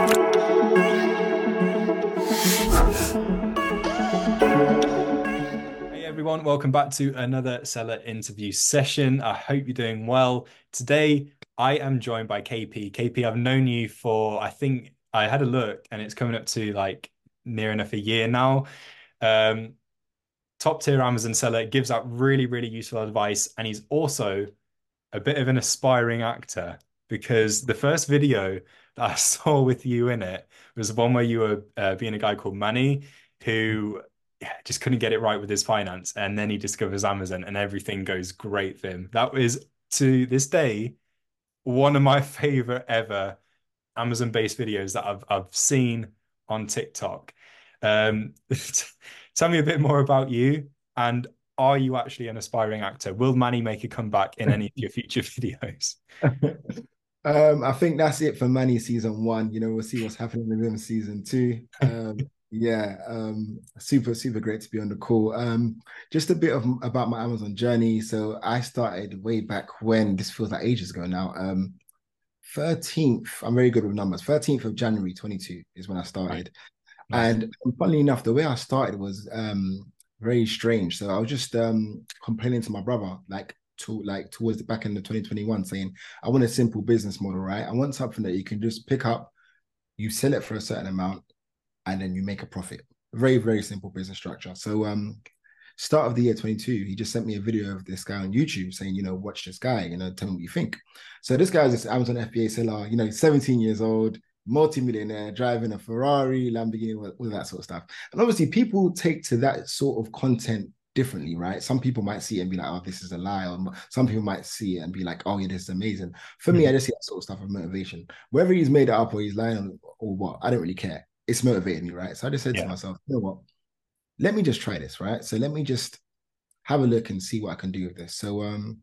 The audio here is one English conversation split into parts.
Hey everyone, welcome back to another seller interview session. I hope you're doing well. Today, I am joined by KP. KP, I've known you for, I think I had a look and it's coming up to like near enough a year now. Um, top tier Amazon seller, gives out really, really useful advice. And he's also a bit of an aspiring actor because the first video that I saw with you in it was the one where you were uh, being a guy called Manny who just couldn't get it right with his finance. And then he discovers Amazon and everything goes great for him. That was to this day one of my favorite ever Amazon based videos that I've, I've seen on TikTok. Um, tell me a bit more about you and are you actually an aspiring actor? Will Manny make a comeback in any of your future videos? Um, I think that's it for Manny season one. You know, we'll see what's happening with him season two. Um, yeah, um, super, super great to be on the call. Um, just a bit of about my Amazon journey. So I started way back when this feels like ages ago now. Um, 13th, I'm very good with numbers. 13th of January 22 is when I started. And funnily enough, the way I started was um very strange. So I was just um complaining to my brother, like to like towards the back end of 2021, saying, I want a simple business model, right? I want something that you can just pick up, you sell it for a certain amount, and then you make a profit. Very, very simple business structure. So um start of the year 22, he just sent me a video of this guy on YouTube saying, you know, watch this guy, you know, tell me what you think. So this guy is this Amazon FBA seller, you know, 17 years old, multi-millionaire, driving a Ferrari, Lamborghini, all that sort of stuff. And obviously people take to that sort of content differently, right? Some people might see it and be like, oh, this is a lie. Or some people might see it and be like, oh, yeah, this is amazing. For me, I just see that sort of stuff of motivation. Whether he's made it up or he's lying or what, I don't really care. It's motivating me, right? So I just said yeah. to myself, you know what? Let me just try this, right? So let me just have a look and see what I can do with this. So um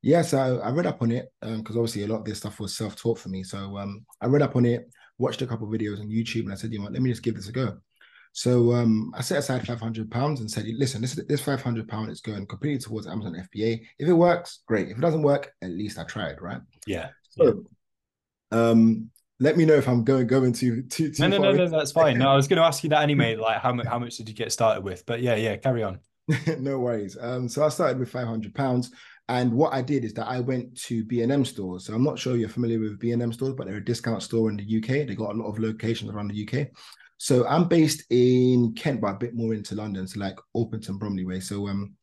yeah, so I read up on it because um, obviously a lot of this stuff was self-taught for me. So um I read up on it, watched a couple of videos on YouTube, and I said, you know what, let me just give this a go. So um, I set aside five hundred pounds and said, listen, this this five hundred pound is going completely towards Amazon FBA. If it works, great. If it doesn't work, at least I tried, right? Yeah. So, um, let me know if I'm going going too too. too no, no, no, no, that's fine. No, I was going to ask you that anyway. Like, how much how much did you get started with? But yeah, yeah, carry on. no worries. Um, so I started with five hundred pounds. And what I did is that I went to B&M stores. So I'm not sure you're familiar with B&M stores, but they're a discount store in the UK. They got a lot of locations around the UK. So I'm based in Kent, but a bit more into London, so like Orpington, Bromley way. So um,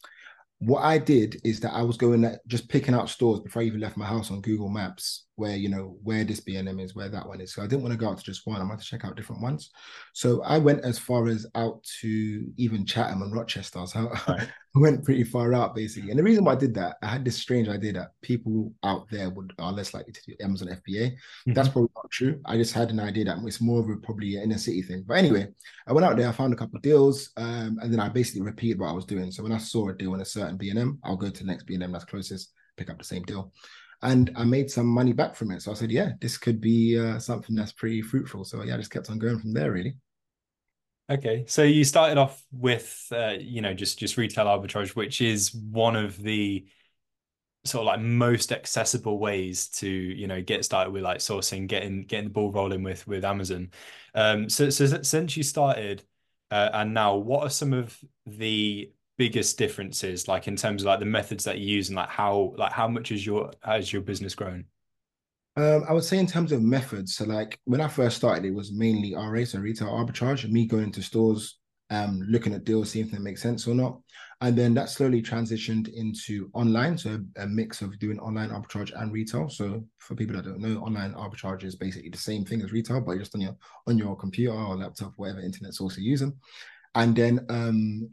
what I did is that I was going at just picking out stores before I even left my house on Google Maps where you know where this B&M is, where that one is. So I didn't want to go out to just one. I wanted to check out different ones. So I went as far as out to even Chatham and Rochester. So right. I went pretty far out basically. And the reason why I did that, I had this strange idea that people out there would are less likely to do Amazon FBA. Mm-hmm. That's probably not true. I just had an idea that it's more of a probably an inner city thing. But anyway, I went out there, I found a couple of deals, um, and then I basically repeated what I was doing. So when I saw a deal in a certain B&M, I'll go to the next B&M that's closest, pick up the same deal and I made some money back from it. So I said, yeah, this could be uh, something that's pretty fruitful. So yeah, I just kept on going from there, really. Okay, so you started off with, uh, you know, just just retail arbitrage, which is one of the sort of like most accessible ways to, you know, get started with like sourcing, getting getting the ball rolling with with Amazon. Um, so so since you started uh, and now, what are some of the biggest differences like in terms of like the methods that you use and like how like how much is your has your business grown um, I would say in terms of methods, so like when I first started, it was mainly RA, so retail arbitrage, me going to stores, um, looking at deals, seeing if they make sense or not. And then that slowly transitioned into online, so a mix of doing online arbitrage and retail. So for people that don't know, online arbitrage is basically the same thing as retail, but just on your on your computer or laptop, whatever internet source you're using. And then um,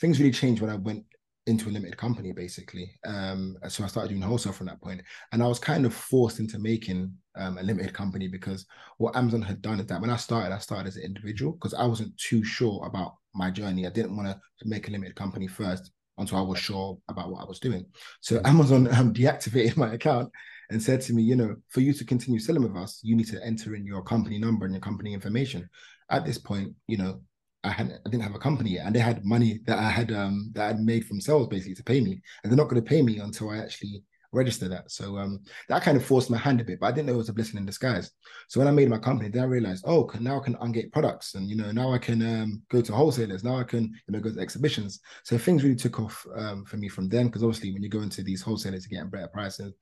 things really changed when I went into a limited company basically. Um, so I started doing wholesale from that point, and I was kind of forced into making um, a limited company because what Amazon had done is that when I started, I started as an individual because I wasn't too sure about my journey. I didn't want to make a limited company first until I was sure about what I was doing. So mm. Amazon um, deactivated my account and said to me, you know, for you to continue selling with us, you need to enter in your company number and your company information. At this point, you know, I had I didn't have a company yet, and they had money that I had um that I had made from sales basically to pay me, and they're not going to pay me until I actually register that. So um, that kind of forced my hand a bit, but I didn't know it was a blessing in disguise. So when I made my company, then I realized, oh, now I can ungate products, and you know, now I can um, go to wholesalers, now I can you know go to exhibitions. So things really took off um, for me from then, because obviously when you go into these wholesalers, you're getting better prices,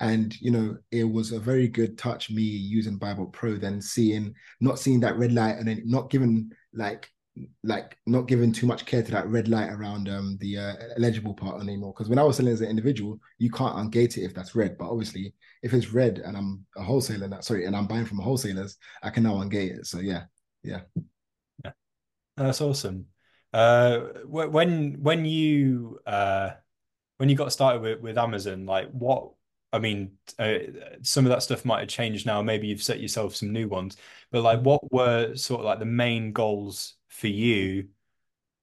and you know, it was a very good touch me using BuyBotPro, then seeing not seeing that red light, and then not giving like like not giving too much care to that red light around um the uh, eligible part anymore. Because when I was selling as an individual, you can't ungate it if that's red. But obviously, if it's red and I'm a wholesaler, that sorry, and I'm buying from wholesalers, I can now ungate it. So yeah, yeah, yeah, that's awesome. Uh, when when you uh when you got started with with Amazon, like what I mean, uh, some of that stuff might have changed now. Maybe you've set yourself some new ones, but like, what were sort of like the main goals for you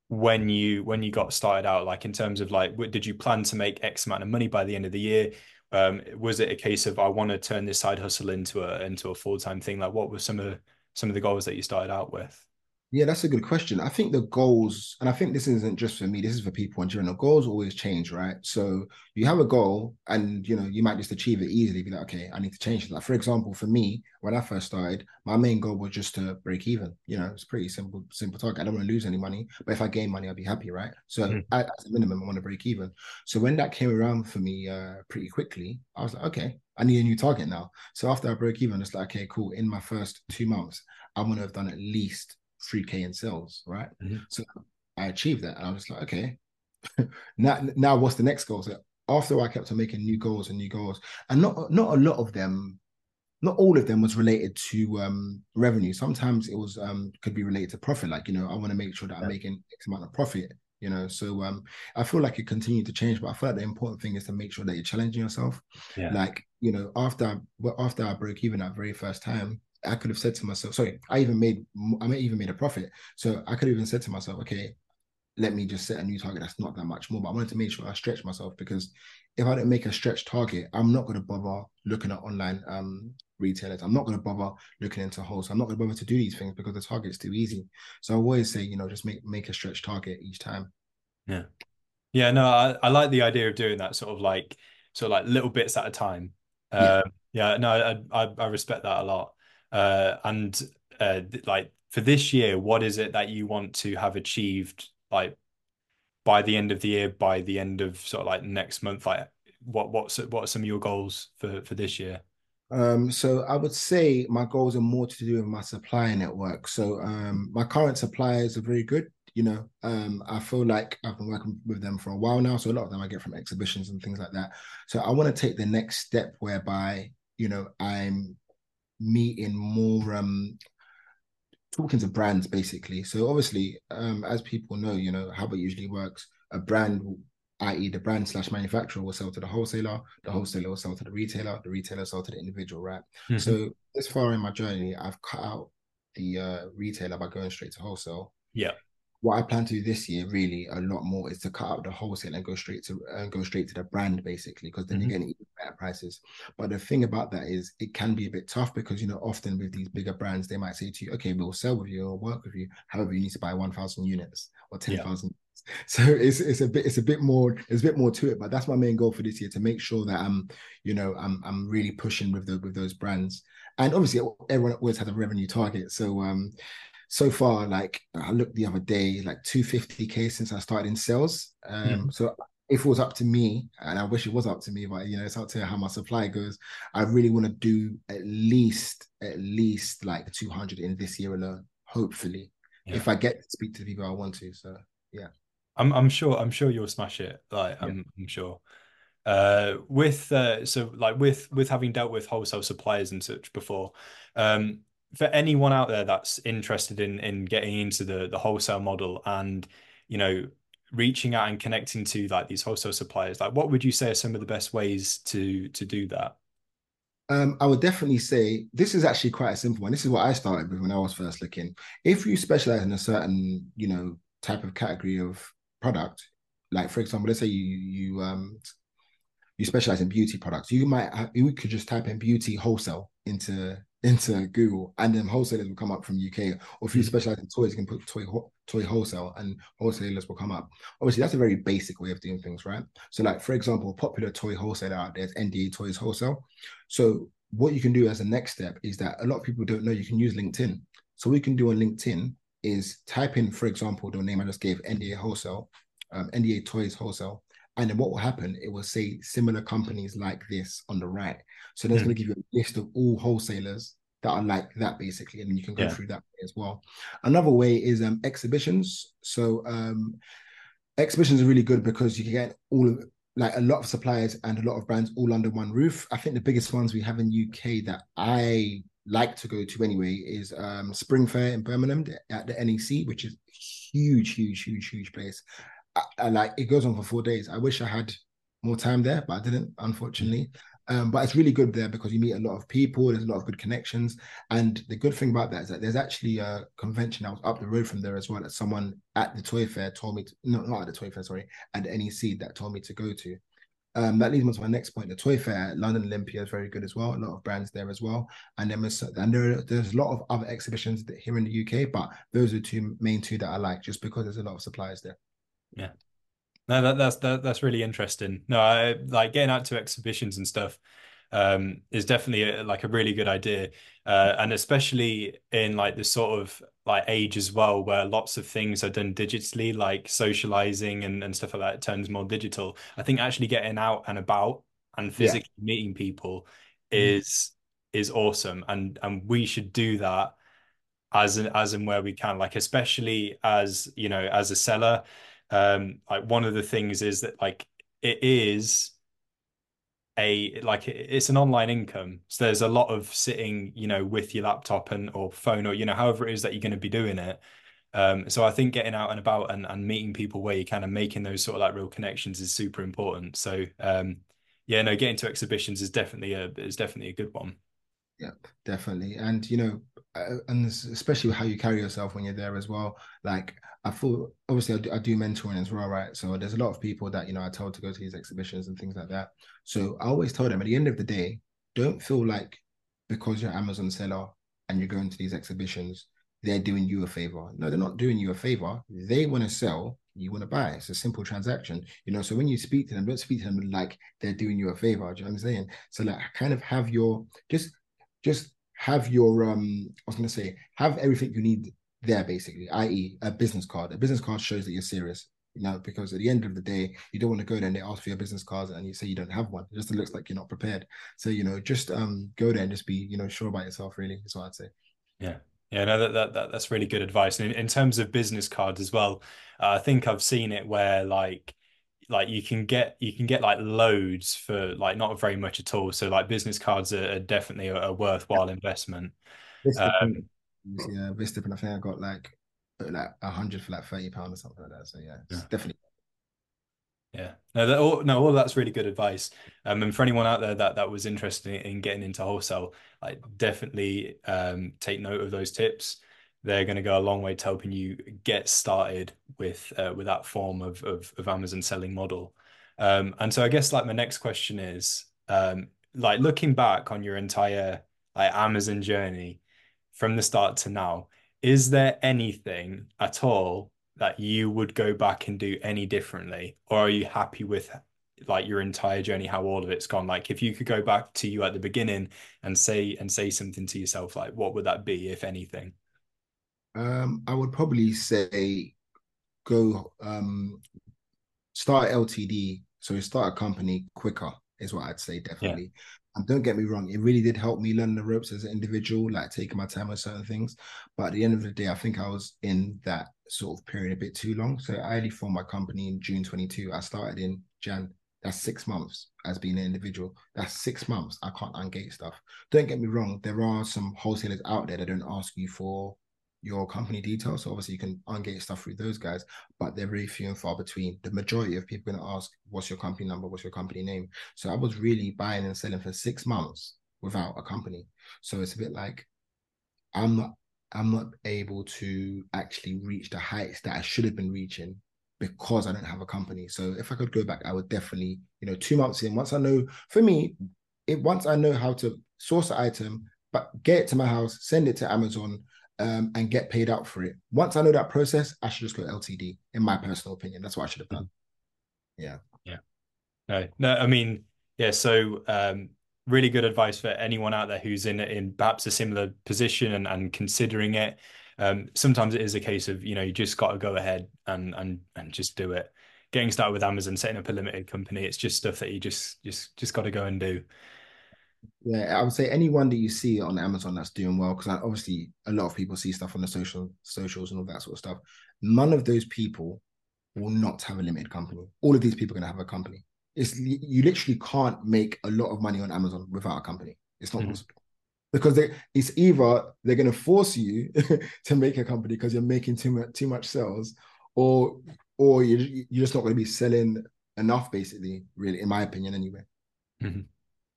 when you when you got started out like in terms of like did you plan to make x amount of money by the end of the year? Um, was it a case of i want to turn this side hustle into a into a full-time thing? Like what were some of some of the goals that you started out with yeah, that's a good question. I think the goals, and I think this isn't just for me, this is for people in general. Goals always change, right? So you have a goal and you know, you might just achieve it easily, be like, okay, I need to change that. Like, for example, for me, when I first started, my main goal was just to break even. You know, it's pretty simple, simple target. I don't want to lose any money, but if I gain money, I'll be happy, right? So mm-hmm. at, at the minimum, I want to break even. So when that came around for me uh pretty quickly, I was like, okay, I need a new target now. So after I broke even, it's like, okay, cool. In my first two months, I'm gonna have done at least 3k in sales, right? Mm-hmm. So I achieved that. And I was like, okay, now now what's the next goal? So after I kept on making new goals and new goals, and not not a lot of them, not all of them was related to um revenue. Sometimes it was um could be related to profit. Like, you know, I want to make sure that I'm making X amount of profit you know so um i feel like it continued to change but i feel like the important thing is to make sure that you're challenging yourself yeah. like you know after after i broke even that very first time I could have said to myself, sorry, I even made, I may even made a profit. So I could have even said to myself, okay, let me just set a new target that's not that much more. But I wanted to make sure I stretch myself because if I don't make a stretch target, I'm not going to bother looking at online um, retailers. I'm not going to bother looking into wholesale. I'm not going to bother to do these things because the target's too easy. So I always say, you know, just make make a stretch target each time. Yeah, yeah. No, I, I like the idea of doing that sort of like sort of like little bits at a time. Uh, yeah. yeah, no, I, I I respect that a lot. Uh, and uh, like for this year, what is it that you want to have achieved like by the end of the year, by the end of sort of like next month? Like what what's what are some of your goals for for this year? Um, so I would say my goals are more to do with my supply network. So um, my current suppliers are very good. You know, um, I feel like I've been working with them for a while now. So a lot of them I get from exhibitions and things like that. So I want to take the next step whereby, you know, I'm meeting more um talking to brands basically. So obviously, um, as people know, you know how it usually works. A brand, i.e., the brand slash manufacturer, will sell to the wholesaler. The wholesaler will sell to the retailer. The retailer sell to the individual, right? Mm-hmm. So as far in my journey, I've cut out the uh, retailer by going straight to wholesale. Yeah what I plan to do this year, really, a lot more, is to cut out the wholesale and go straight to and uh, go straight to the brand, basically, because then mm-hmm. you're getting better prices. But the thing about that is, it can be a bit tough because you know, often with these bigger brands, they might say to you, "Okay, we'll sell with you or work with you. However, you need to buy one thousand units or ten thousand. Yeah. So it's it's a bit it's a bit more there's a bit more to it, but that's my main goal for this year to make sure that I'm you know I'm I'm really pushing with the with those brands. And obviously, everyone always has a revenue target. So um, so far, like I looked the other day, like 250k since I started in sales. Um, mm. So if it was up to me, and I wish it was up to me, but you know, it's up to how my supply goes. I really want to do at least, at least like 200 in this year alone. Hopefully, yeah. if I get to speak to the people I want to. So yeah, I'm I'm sure I'm sure you'll smash it. Like I'm yeah. I'm sure. Uh, with uh, so like with with having dealt with wholesale suppliers and such before, um, for anyone out there that's interested in in getting into the the wholesale model and you know reaching out and connecting to like these wholesale suppliers like what would you say are some of the best ways to to do that um, I would definitely say this is actually quite a simple one. This is what I started with when I was first looking. If you specialize in a certain, you know, type of category of product, like for example, let's say you you um you specialize in beauty products, you might you could just type in beauty wholesale into into Google, and then wholesalers will come up from UK. Or if you Mhm. specialize in toys, you can put toy toy wholesale, and wholesalers will come up. Obviously, that's a very basic way of doing things, right? So, like for example, a popular toy wholesaler out there is NDA Toys Wholesale. So, what you can do as a next step is that a lot of people don't know you can use LinkedIn. So, what you can do on LinkedIn is type in, for example, the name I just gave, NDA Wholesale, um, NDA Toys Wholesale. And then what will happen? It will say similar companies like this on the right. So then it's Hmm. going to give you a list of all wholesalers that are like that, basically, and then you can go Yeah. through that as well. Another way is um, exhibitions. So um, exhibitions are really good because you can get all of like a lot of suppliers and a lot of brands all under one roof. I think the biggest ones we have in UK that I like to go to anyway is um, Spring Fair in Birmingham at the NEC, which is huge, huge, huge, huge place. I, I like it goes on for four days. I wish I had more time there, but I didn't, unfortunately. Um, but it's really good there because you meet a lot of people. There's a lot of good connections, and the good thing about that is that there's actually a convention that was up the road from there as well. That someone at the toy fair told me, to, no, not at the toy fair, sorry, at NEC that told me to go to. Um, that leads me to my next point. The toy fair London Olympia is very good as well. A lot of brands there as well, and then there's, and there there's a lot of other exhibitions here in the UK, but those are the two main two that I like, just because there's a lot of suppliers there. Yeah. No, that, that's that, that's really interesting. No, I, like getting out to exhibitions and stuff um, is definitely a, like a really good idea, uh, and especially in like the sort of like age as well, where lots of things are done digitally, like socializing and, and stuff like that turns more digital. I think actually getting out and about and physically meeting people Mhm. is is awesome, and and we should do that as in, as and where we can like especially as you know as a seller um like one of the things is that like it is a like it's an online income so there's a lot of sitting you know with your laptop and or phone or you know however it is that you're going to be doing it um so I think getting out and about and, and meeting people where you're kind of making those sort of like real connections is super important so um yeah no getting to exhibitions is definitely a is definitely a good one yep definitely. And you know, uh, and especially how you carry yourself when you're there as well. Like I thought, obviously, I do, I do mentoring as well, right? So there's a lot of people that you know I told to go to these exhibitions and things like that. So I always tell them at the end of the day, don't feel like because you're Amazon seller and you're going to these exhibitions, they're doing you a favor. No, they're not doing you a favor. They want to sell, you want to buy. It's a simple transaction, you know. So when you speak to them, don't speak to them like they're doing you a favor. Do you know what I'm saying? So like, kind of have your just just have your um I was gonna say have everything you need there basically, i.e. a business card. A business card shows that you're serious. You know, because at the end of the day, you don't want to go there and they ask for your business cards and you say you don't have one. It just looks like you're not prepared. So, you know, just um go there and just be, you know, sure about yourself, really, is what I'd say. Yeah. Yeah, no, that, that, that that's really good advice. And in, in terms of business cards as well, uh, I think I've seen it where like like you can get you can get like loads for like not very much at all. So like business cards are, are definitely a, a worthwhile investment. Um, yeah, Vistaprint. I think I got like like a hundred for like thirty pounds or something like that. So yeah, it's Yeah. definitely Yeah, no, that, all, no, all of that's really good advice. Um, and for anyone out there that that was interested in getting into wholesale, like definitely um take note of those tips. They're going to go a long way to helping you get started with uh, with that form of, of of Amazon selling model. Um, and so I guess like my next question is, um, like looking back on your entire like Amazon journey from the start to now, is there anything at all? that you would go back and do any differently, or are you happy with like your entire journey, how all of it's gone? Like if you could go back to you at the beginning and say and say something to yourself, like what would that be, if anything? um I would probably say go um start LTD, so start a company quicker is what I'd say definitely. And don't get me wrong, it really did help me learn the ropes as an individual, like taking my time on certain things. But at the end of the day, I think I was in that sort of period a bit too long. So I only formed my company in June 22. I started in Jan. That's six months as being an individual. That's six months. I can't ungate stuff. Don't get me wrong, there are some wholesalers out there that don't ask you for your company details. So obviously you can ungate stuff through those guys, but they're very few and far between. The majority of people are going to ask, what's your company number? What's your company name? So I was really buying and selling for six months without a company. So it's a bit like I'm not I'm not able to actually reach the heights that I should have been reaching because I don't have a company. So if I could go back, I would definitely, you know, two months in, once I know for me, it once I know how to source the item, but get it to my house, send it to Amazon, um, and get paid out for it. Once I know that process, I should just go LTD. In my personal opinion, that's what I should have done. Yeah. Yeah. No, no. I mean, yeah. So, um, really good advice for anyone out there who's in in perhaps a similar position and and considering it. Um, sometimes it is a case of you know you just got to go ahead and and and just do it. Getting started with Amazon, setting up a limited company, it's just stuff that you just just just got to go and do. Yeah, I would say anyone that you see on Amazon that's doing well, because obviously a lot of people see stuff on the social socials and all that sort of stuff. None of those people will not have a limited company. All of these people are going to have a company. It's you literally can't make a lot of money on Amazon without a company. It's not mm-hmm. possible because they, it's either they're going to force you to make a company because you're making too much too much sales, or or you you're just not going to be selling enough. Basically, really, in my opinion, anyway. Mm-hmm.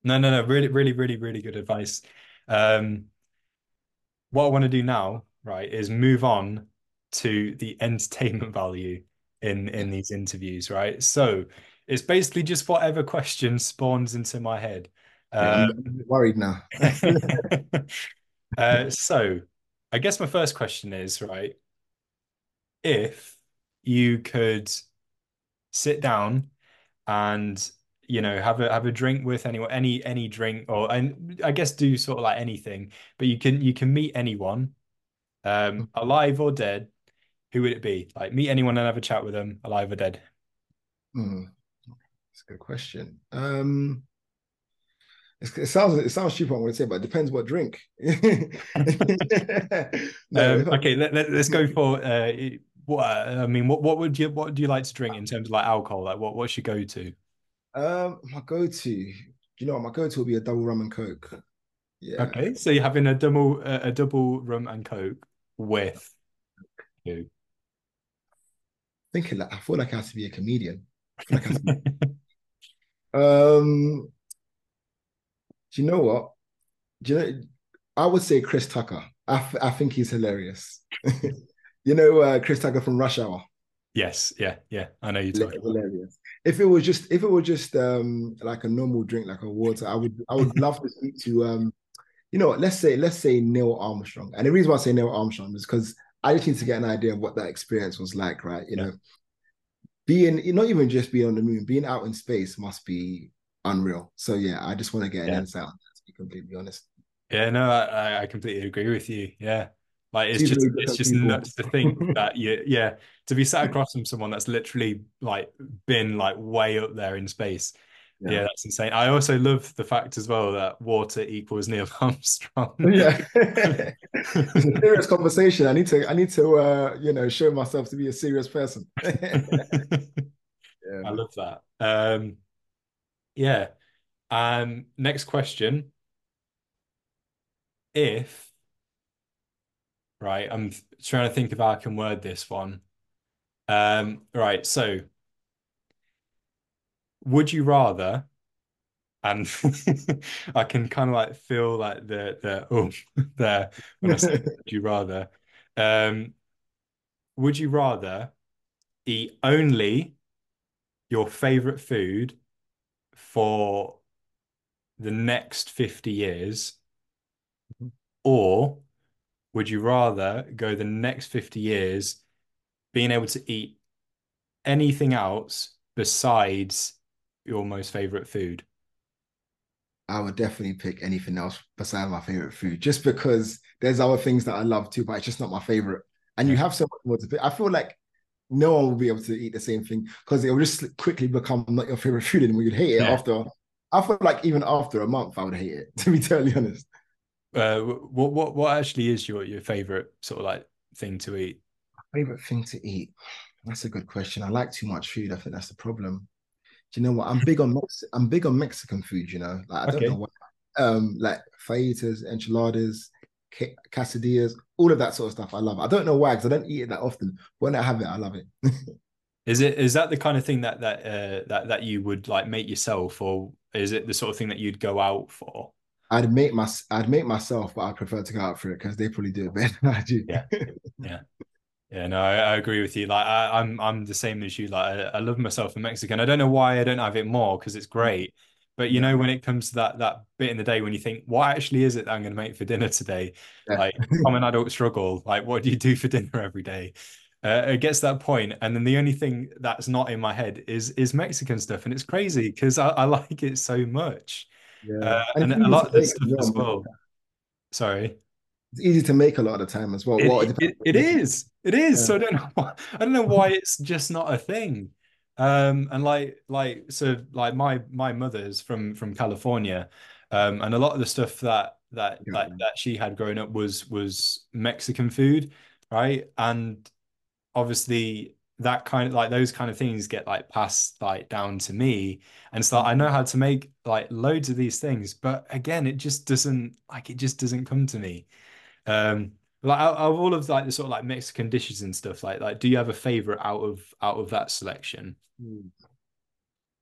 No, no, no. Really, really, really, really good advice. Um, what I want to do now, right, is move on to the entertainment value in in these interviews, right? So it's basically just whatever question spawns into my head. Yeah, um, worried now. uh, so I guess my first question is, right, if you could sit down and you know have a have a drink with anyone any any drink or and I guess do sort of like anything but you can you can meet anyone um alive or dead who would it be like meet anyone and have a chat with them alive or dead hmm. that's a good question um it sounds it sounds stupid I'm going to say, but it depends what drink. no, um, okay, let, let, us go for uh, what I mean. What what would you what do you like to drink in terms of like alcohol? Like what what's your go to? Um, my go-to, you know, my go-to will be a double rum and coke. Yeah. Okay, so you're having a double a double rum and coke with who? Thinking that I feel like I have to be a comedian. Like be... um, do you know what? Do you know? I would say Chris Tucker. I, I think he's hilarious. you know, uh, Chris Tucker from Rush Hour. Yes, yeah, yeah. I know you're talking hilarious. If it was just if it was just um like a normal drink, like a water, I would I would love to speak to um, you know, let's say let's say Neil Armstrong. And the reason why I say Neil Armstrong is because I just need to get an idea of what that experience was like, right? You yeah. know, being not even just being on the moon, being out in space must be unreal. So yeah, I just want to get an yeah. insight on that, to be completely honest. Yeah, no, I, I completely agree with you. Yeah. Like it's just it's just people. nuts to think that you yeah to be sat across from someone that's literally like been like way up there in space. Yeah. yeah. that's insane. I also love the fact as well that water equals Neil Armstrong. yeah, it's a serious conversation. I need to, I need to, uh, you know, show myself to be a serious person. yeah, I love that. Um, yeah. Um, next question: If right? I'm trying to think if I can word this one. Um, right, so would you rather, and I can kind of like feel like the the oh there when I say would you rather. Um, would you rather eat only your favorite food for the next 50 years mm-hmm. or would you rather go the next 50 years being able to eat anything else besides your most favorite food? I would definitely pick anything else besides my favorite food, just because there's other things that I love too, but it's just not my favorite. And you have so much more to pick. I feel like no one will be able to eat the same thing because it will just quickly become not your favorite food anymore. You'd hate it yeah. after. I feel like even after a month, I would hate it. To be totally honest. Uh, what what what actually is your your favorite sort of like thing to eat? Favorite thing to eat? That's a good question. I like too much food. I think that's the problem. Do you know what? I'm big on Mex- I'm big on Mexican food. You know, like I don't okay. know what, um, like fajitas, enchiladas, quesadillas, all of that sort of stuff. I love. It. I don't know why because I don't eat it that often. When I have it, I love it. is it is that the kind of thing that that uh, that that you would like make yourself, or is it the sort of thing that you'd go out for? I'd make my I'd make myself, but I prefer to go out for it because they probably do it better than I do. Yeah, yeah, yeah. No, I, I agree with you. Like I, am I'm, I'm the same as you. Like I, I, love myself in Mexican. I don't know why I don't have it more because it's great, But you Yeah. know, when it comes to that that bit in the day when you think, what actually is it that I'm going to make for dinner today? Yeah. Like common adult struggle. Like, what do you do for dinner every day? Uh, it gets to that point, and then the only thing that's not in my head is is Mexican stuff, and it's crazy because I, I like it so much. Yeah. Uh, And and a lot of as stuff well, as well. Sorry. It's easy to make a lot of the time as well. Well, it It, depends it it making. is. It is. Yeah. So I don't know why, I don't know why it's just not a thing. Um, and like like so like my my mother's from from California, um, and a lot of the stuff that that Yeah, that that she had growing up was was Mexican food, right? And obviously that kind of like those kind of things get like passed like down to me. And so I know how to make like loads of these things, but again, it just doesn't like it just doesn't come to me. Um, like out of all of like the sort of like Mexican dishes and stuff, like like do you have a favorite out of out of that selection? Mm.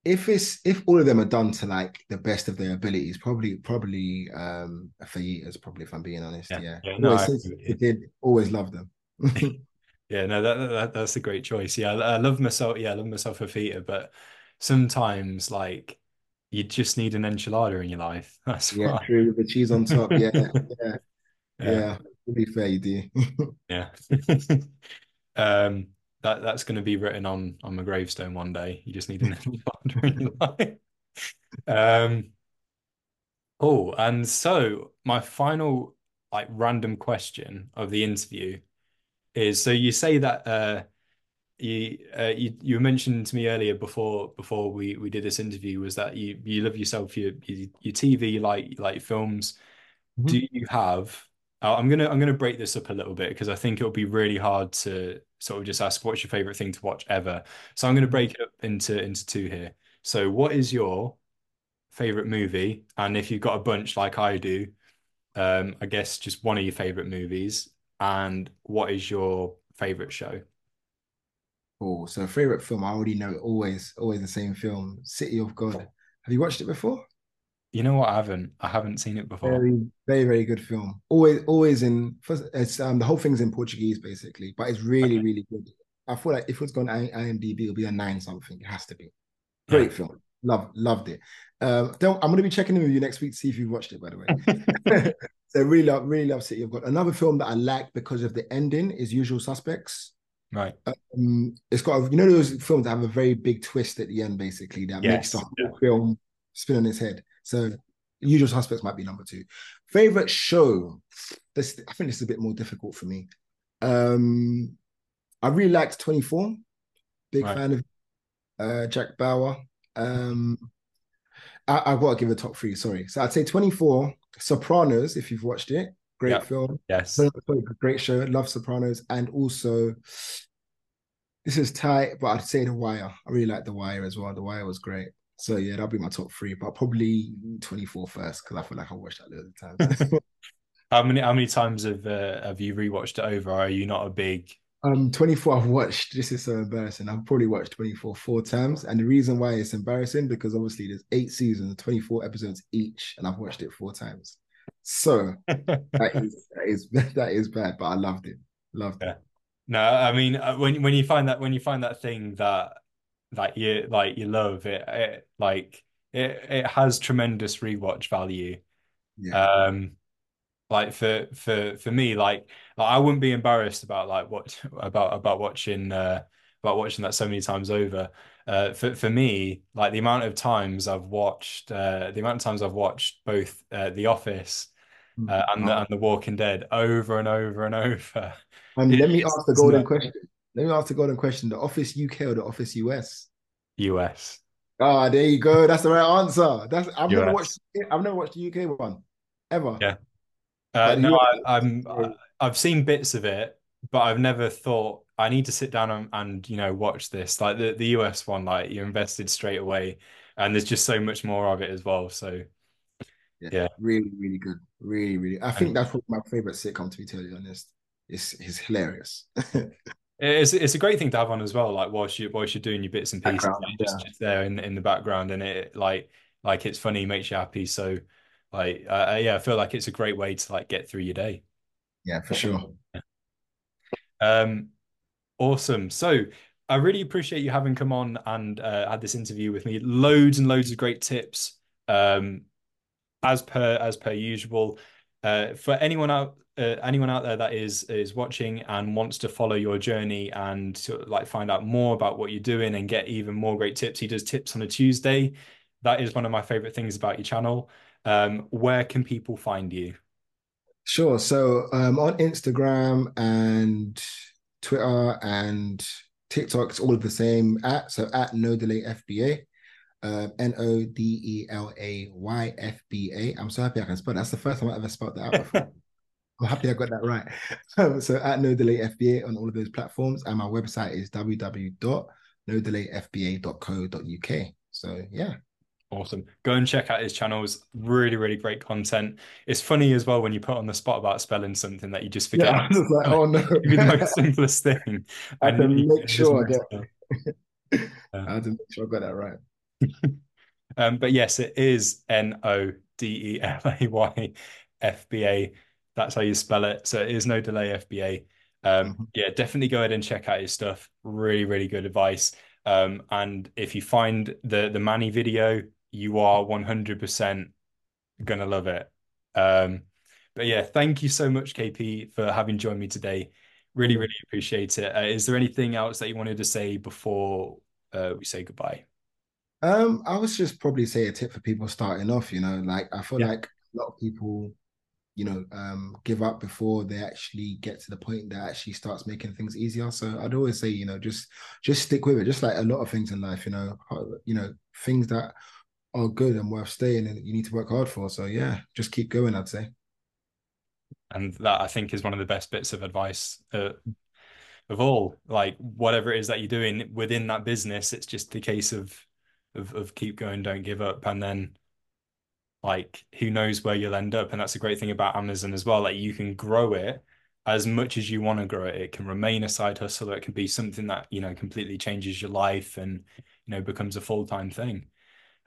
If it's if all of them are done to like the best of their abilities, probably probably um fajitas, probably if I'm being honest. Yeah, Yeah. yeah, no, Always I since agree with a you. kid, always love them. Yeah, no, that, that that's a great choice. Yeah, I, I love myself. Yeah, I love myself a feta, but sometimes like you just need an enchilada in your life. That's Yeah, why. true. With the cheese on top. Yeah, yeah, Yeah, yeah. To be fair, you do. yeah. Um, that that's going to be written on on my gravestone one day. You just need an enchilada in your life. Um, oh, and so my final like random question of the interview is: so you say that uh you uh, you you mentioned to me earlier before before we we did this interview was that you you love yourself your your, your TV like like films. Do Mhm. you have? uh, I'm gonna I'm gonna break this up a little bit because I think it'll be really hard to sort of just ask what's your favorite thing to watch ever. So I'm gonna break it up into into two here. So what is your favorite movie? And if you've got a bunch like I do, um, I guess just one of your favorite movies. And what is your favorite show? Oh, so favorite film, I already know always, always the same film, City of God. Have you watched it before? You know what? I haven't. I haven't seen it before. Very, very, very good film. Always, always in first. It's um the whole thing's in Portuguese basically, but it's really, Okay. really good. I feel like if it's gone IMDb, it'll be a nine something. It has to be. Yeah. Great film. Love, loved it. Um, I'm gonna be checking in with you next week to see if you've watched it, by the way. So really love, really love City of God. Another film that I like because of the ending is Usual Suspects. Right. Um, it's got a, you know those films that have a very big twist at the end, basically that makes the Yes. whole film spin on its head. So Usual Suspects might be number two. Favorite show. This I think this is a bit more difficult for me. Um, I really liked 24. Big Right. fan of uh, Jack Bauer. Um, I, I've got to give a top three. Sorry, so I'd say 24. Sopranos, if you've watched it, great Yeah. film. Yes. Great show. Love Sopranos, and also this is tight, but I'd say The Wire. I really like The Wire as well. The Wire was great. So yeah, that'll be my top three, but probably 24 first because I feel like I watched that loads of times. How many how many times have uh, have you rewatched it over? Are you not a big um, 24 I've watched. This is so embarrassing. I've probably watched 24 four times, and the reason why it's embarrassing because obviously there's eight seasons, 24 episodes each, and I've watched it four times. So that is that is that is bad, but I loved it. Loved it. No, I mean uh, when when you find that when you find that thing that that you like you love it, it like it it has tremendous rewatch value. Yeah. Um like for for for me like, like I wouldn't be embarrassed about like what about about watching uh about watching that so many times over. Uh for for me like the amount of times I've watched uh the amount of times I've watched both uh, The Office uh, and the Oh, and The Walking Dead over and over and over. And It let me ask the golden not question. Let me ask the golden question: the Office UK or the Office US? US. Ah, there you go. That's the right answer. That's I've never watched. I've never watched the UK one ever, Yeah. Uh, no, I, I'm. I, I've seen bits of it, but I've never thought I need to sit down and, and you know watch this. Like the, the US one, like you're invested straight away, and there's just so much more of it as well. So Yeah, yeah, really, really good. Really, really. I think and that's probably my favorite sitcom. To be totally honest, it's it's hilarious. it's it's a great thing to have on as well. Like whilst you whilst you're doing your bits and pieces, like just yeah, just there in in the background, and it like like it's funny, makes you happy. So like uh, yeah, I feel like it's a great way to like get through your day. yeah, for sure. Um, Awesome. So I really appreciate you having come on and uh, had this interview with me. Loads and loads of great tips Um, as per as per usual, uh, for anyone out uh, anyone out there that is is watching and wants to follow your journey and to, like find out more about what you're doing and get even more great tips, he does tips on a Tuesday. That is one of my favorite things about your channel. Um, where can people find you? Sure. So um, on Instagram and Twitter and TikTok, it's all the same at so at no delay FBA. Uh, N O D E L A Y F B A. I'm so happy I can spell. That's the first time I ever spelled that out before. I'm happy I got that right. Um, so at No Delay FBA on all of those platforms, and my website is www.nodelayfba.co.uk. So yeah. Awesome. Go and check out his channels. Really, really great content. It's funny as well when you put on the spot about spelling something that you just forget. Yeah, just like, oh no. The most simplest thing. I had to make sure I get I had to make sure I got that right. um, but yes, it is N O D E L A Y F B A. That's how you spell it. So it is no delay FBA. Um, mm-hmm. Yeah, definitely go ahead and check out his stuff. Really, really good advice. Um, and if you find the the Manny video, you are 100% gonna love it. Um, but yeah, thank you so much, KP, for having joined me today. Really, really appreciate it. Uh, is there anything else that you wanted to say before uh, we say goodbye? Um, I was just probably say a tip for people starting off. You know, like I feel yeah. like a lot of people you know, um, give up before they actually get to the point that actually starts making things easier. So I'd always say, you know, just just stick with it. Just like a lot of things in life, you know, you know, things that are good and worth staying and you need to work hard for. So yeah, just keep going. I'd say. And that I think is one of the best bits of advice uh, of all. Like whatever it is that you're doing within that business, it's just the case of of, of keep going, don't give up, and then like who knows where you'll end up and that's a great thing about amazon as well like you can grow it as much as you want to grow it it can remain a side hustle it can be something that you know completely changes your life and you know becomes a full-time thing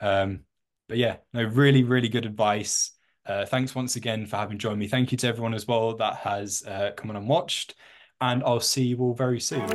um but yeah no really really good advice. Uh, thanks once again for having joined me. Thank you to everyone as well that has uh, come on and watched and i'll see you all very soon